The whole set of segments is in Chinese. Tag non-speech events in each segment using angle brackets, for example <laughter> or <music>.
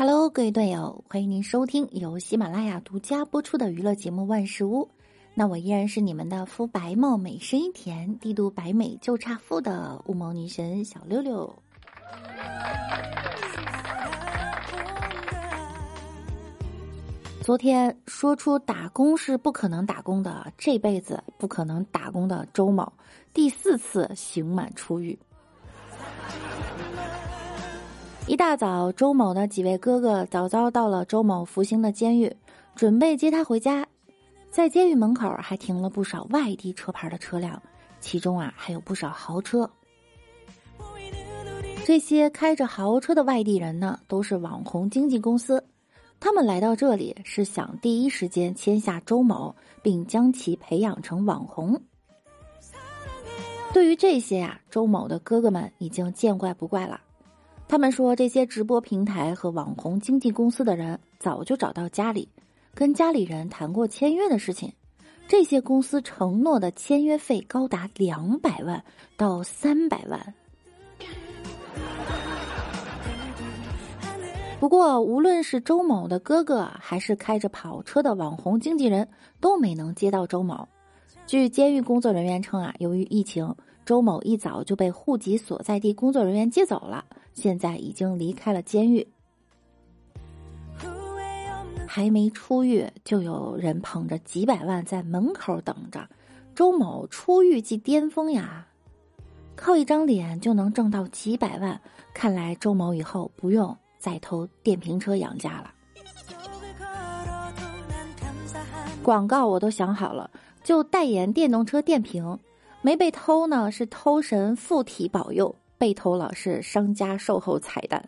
Hello，各位队友，欢迎您收听由喜马拉雅独家播出的娱乐节目《万事屋》。那我依然是你们的肤白貌美、声音甜、帝都白美就差富的乌蒙女神小六六。昨天说出打工是不可能打工的，这辈子不可能打工的周某，第四次刑满出狱。一大早，周某的几位哥哥早早到了周某服刑的监狱，准备接他回家。在监狱门口还停了不少外地车牌的车辆，其中啊还有不少豪车。这些开着豪车的外地人呢，都是网红经纪公司，他们来到这里是想第一时间签下周某，并将其培养成网红。对于这些呀，周某的哥哥们已经见怪不怪了。他们说，这些直播平台和网红经纪公司的人早就找到家里，跟家里人谈过签约的事情。这些公司承诺的签约费高达两百万到三百万。不过，无论是周某的哥哥，还是开着跑车的网红经纪人，都没能接到周某。据监狱工作人员称啊，由于疫情，周某一早就被户籍所在地工作人员接走了。现在已经离开了监狱，还没出狱，就有人捧着几百万在门口等着。周某出狱即巅峰呀，靠一张脸就能挣到几百万，看来周某以后不用再偷电瓶车养家了。广告我都想好了，就代言电动车电瓶，没被偷呢，是偷神附体保佑。被偷了是商家售后彩蛋。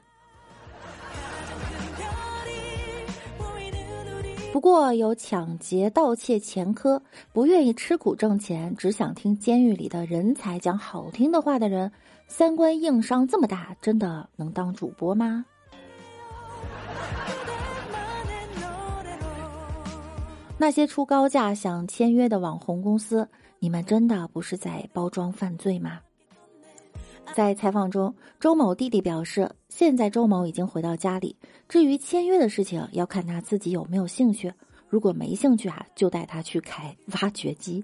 不过有抢劫、盗窃前科，不愿意吃苦挣钱，只想听监狱里的人才讲好听的话的人，三观硬伤这么大，真的能当主播吗？那些出高价想签约的网红公司，你们真的不是在包装犯罪吗？在采访中，周某弟弟表示，现在周某已经回到家里。至于签约的事情，要看他自己有没有兴趣。如果没兴趣啊，就带他去开挖掘机。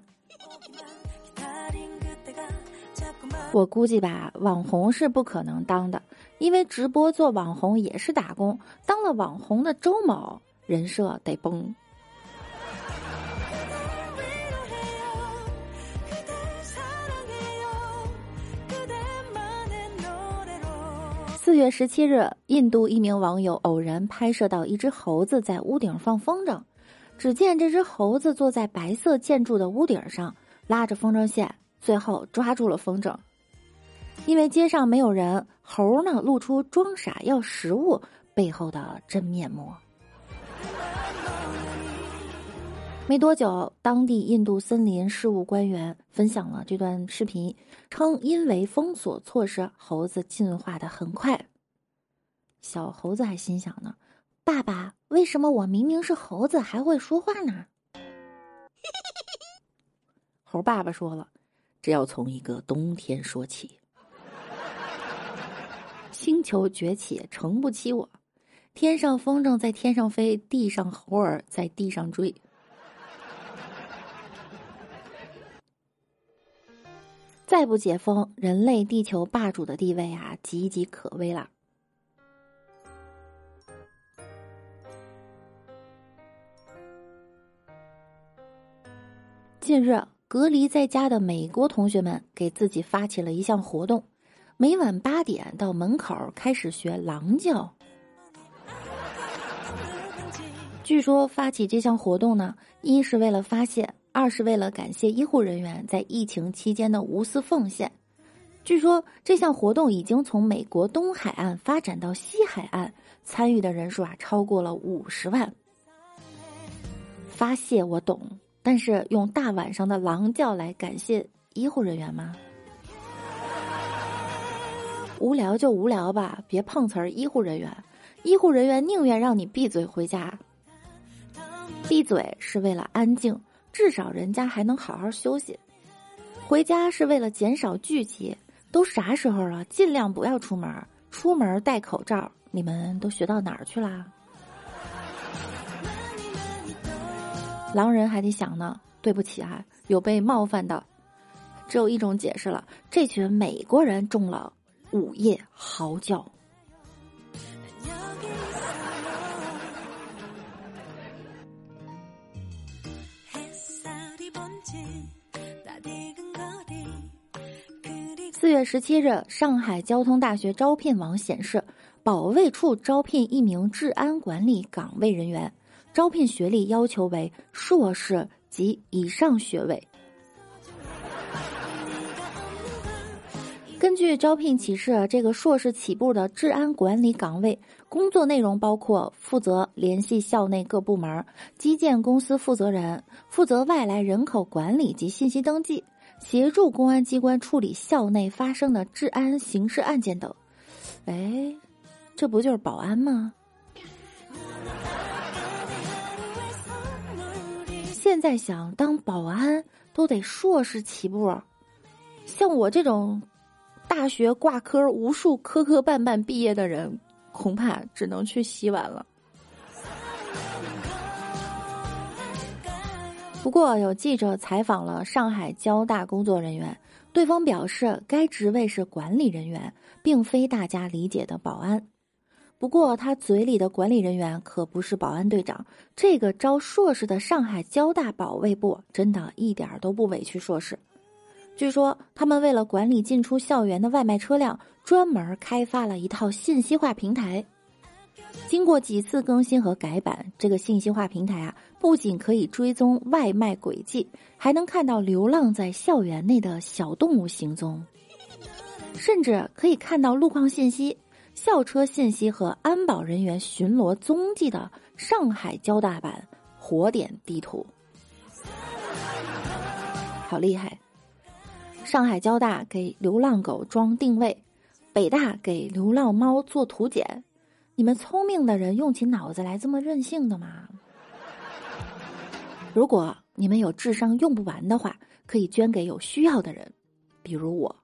我估计吧，网红是不可能当的，因为直播做网红也是打工。当了网红的周某，人设得崩。四月十七日，印度一名网友偶然拍摄到一只猴子在屋顶放风筝。只见这只猴子坐在白色建筑的屋顶上，拉着风筝线，最后抓住了风筝。因为街上没有人，猴呢露出装傻要食物背后的真面目。没多久，当地印度森林事务官员分享了这段视频，称因为封锁措施，猴子进化的很快。小猴子还心想呢：“爸爸，为什么我明明是猴子还会说话呢？” <laughs> 猴爸爸说了：“这要从一个冬天说起。星球崛起，撑不起我。天上风筝在天上飞，地上猴儿在地上追。”再不解封，人类地球霸主的地位啊，岌岌可危了。近日，隔离在家的美国同学们给自己发起了一项活动，每晚八点到门口开始学狼叫。据说发起这项活动呢，一是为了发现。二是为了感谢医护人员在疫情期间的无私奉献。据说这项活动已经从美国东海岸发展到西海岸，参与的人数啊超过了五十万。发泄我懂，但是用大晚上的狼叫来感谢医护人员吗？无聊就无聊吧，别碰瓷儿医护人员。医护人员宁愿让你闭嘴回家。闭嘴是为了安静。至少人家还能好好休息，回家是为了减少聚集。都啥时候了，尽量不要出门，出门戴口罩，你们都学到哪儿去啦？狼人还得想呢，对不起啊，有被冒犯到。只有一种解释了，这群美国人中了午夜嚎叫。四月十七日，上海交通大学招聘网显示，保卫处招聘一名治安管理岗位人员，招聘学历要求为硕士及以上学位。根据招聘启事，这个硕士起步的治安管理岗位，工作内容包括负责联系校内各部门、基建公司负责人，负责外来人口管理及信息登记。协助公安机关处理校内发生的治安刑事案件等，哎，这不就是保安吗？现在想当保安都得硕士起步，像我这种大学挂科无数磕磕绊绊毕业的人，恐怕只能去洗碗了。不过，有记者采访了上海交大工作人员，对方表示该职位是管理人员，并非大家理解的保安。不过，他嘴里的管理人员可不是保安队长。这个招硕士的上海交大保卫部真的一点都不委屈硕士。据说，他们为了管理进出校园的外卖车辆，专门开发了一套信息化平台。经过几次更新和改版，这个信息化平台啊，不仅可以追踪外卖轨迹，还能看到流浪在校园内的小动物行踪，甚至可以看到路况信息、校车信息和安保人员巡逻踪迹的上海交大版活点地图，好厉害！上海交大给流浪狗装定位，北大给流浪猫做图检。你们聪明的人用起脑子来这么任性的吗？如果你们有智商用不完的话，可以捐给有需要的人，比如我。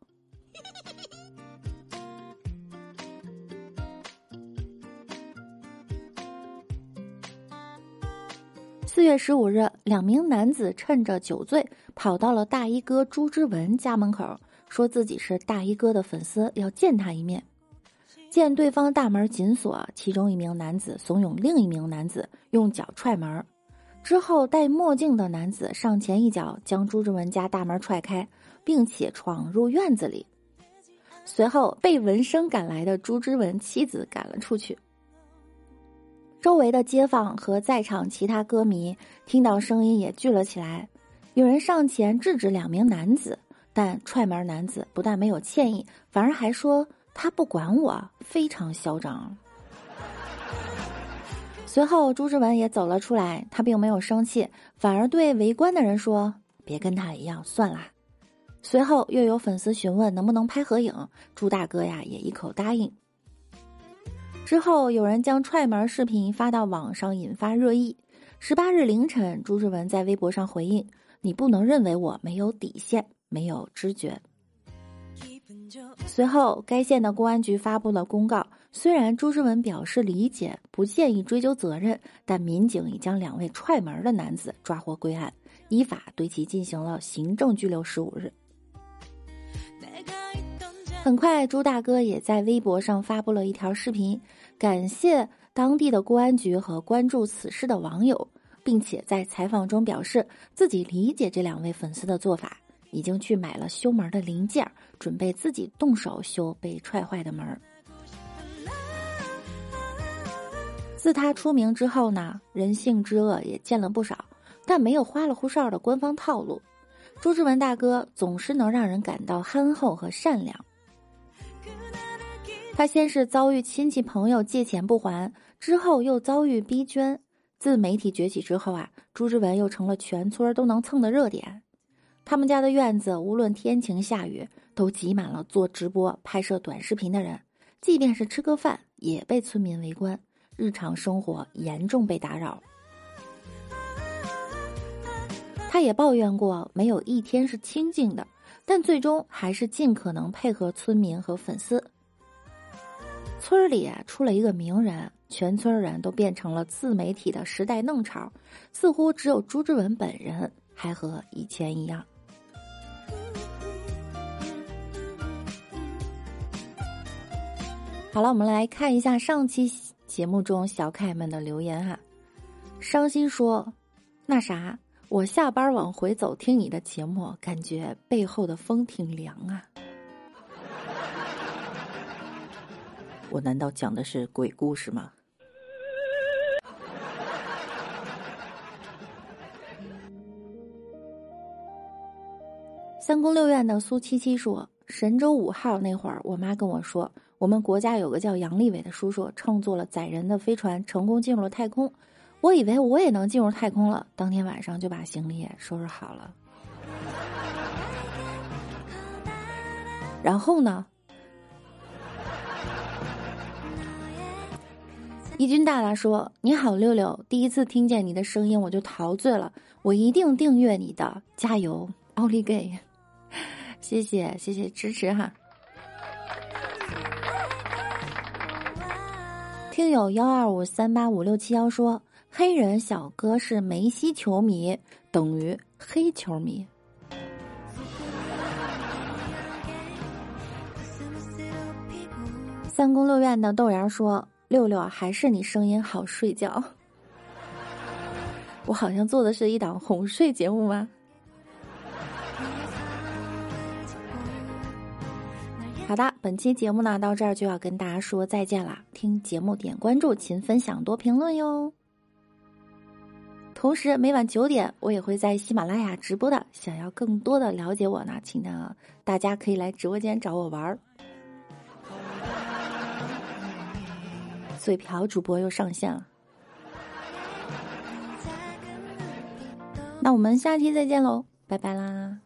<laughs> 四月十五日，两名男子趁着酒醉，跑到了大衣哥朱之文家门口，说自己是大衣哥的粉丝，要见他一面。见对方大门紧锁，其中一名男子怂恿另一名男子用脚踹门，之后戴墨镜的男子上前一脚将朱之文家大门踹开，并且闯入院子里。随后被闻声赶来的朱之文妻子赶了出去。周围的街坊和在场其他歌迷听到声音也聚了起来，有人上前制止两名男子，但踹门男子不但没有歉意，反而还说。他不管我，非常嚣张。随后，朱之文也走了出来，他并没有生气，反而对围观的人说：“别跟他一样，算啦。”随后又有粉丝询问能不能拍合影，朱大哥呀也一口答应。之后有人将踹门视频发到网上，引发热议。十八日凌晨，朱之文在微博上回应：“你不能认为我没有底线，没有知觉。”随后，该县的公安局发布了公告。虽然朱之文表示理解，不建议追究责任，但民警已将两位踹门的男子抓获归案，依法对其进行了行政拘留十五日。很快，朱大哥也在微博上发布了一条视频，感谢当地的公安局和关注此事的网友，并且在采访中表示自己理解这两位粉丝的做法。已经去买了修门的零件，准备自己动手修被踹坏的门。自他出名之后呢，人性之恶也见了不少，但没有花里胡哨的官方套路。朱之文大哥总是能让人感到憨厚和善良。他先是遭遇亲戚朋友借钱不还，之后又遭遇逼捐。自媒体崛起之后啊，朱之文又成了全村都能蹭的热点。他们家的院子，无论天晴下雨，都挤满了做直播、拍摄短视频的人。即便是吃个饭，也被村民围观，日常生活严重被打扰。他也抱怨过，没有一天是清静的，但最终还是尽可能配合村民和粉丝。村里出了一个名人，全村人都变成了自媒体的时代弄潮，似乎只有朱之文本人还和以前一样。好了，我们来看一下上期节目中小可爱们的留言哈。伤心说：“那啥，我下班往回走，听你的节目，感觉背后的风挺凉啊。<laughs> ”我难道讲的是鬼故事吗？三宫六院的苏七七说：“神舟五号那会儿，我妈跟我说，我们国家有个叫杨利伟的叔叔，乘坐了载人的飞船，成功进入了太空。我以为我也能进入太空了，当天晚上就把行李也收拾好了。然后呢？”一军大大说：“你好，六六，第一次听见你的声音我就陶醉了，我一定订阅你的，加油，奥利给！<laughs> 谢谢谢谢支持哈。”听友幺二五三八五六七幺说：“黑人小哥是梅西球迷，等于黑球迷。”三宫六院的豆芽说。六六还是你声音好睡觉，我好像做的是一档哄睡节目吗？好的，本期节目呢到这儿就要跟大家说再见啦！听节目点关注，勤分享，多评论哟。同时每晚九点我也会在喜马拉雅直播的，想要更多的了解我呢，请呢大家可以来直播间找我玩儿。嘴瓢主播又上线了，那我们下期再见喽，拜拜啦。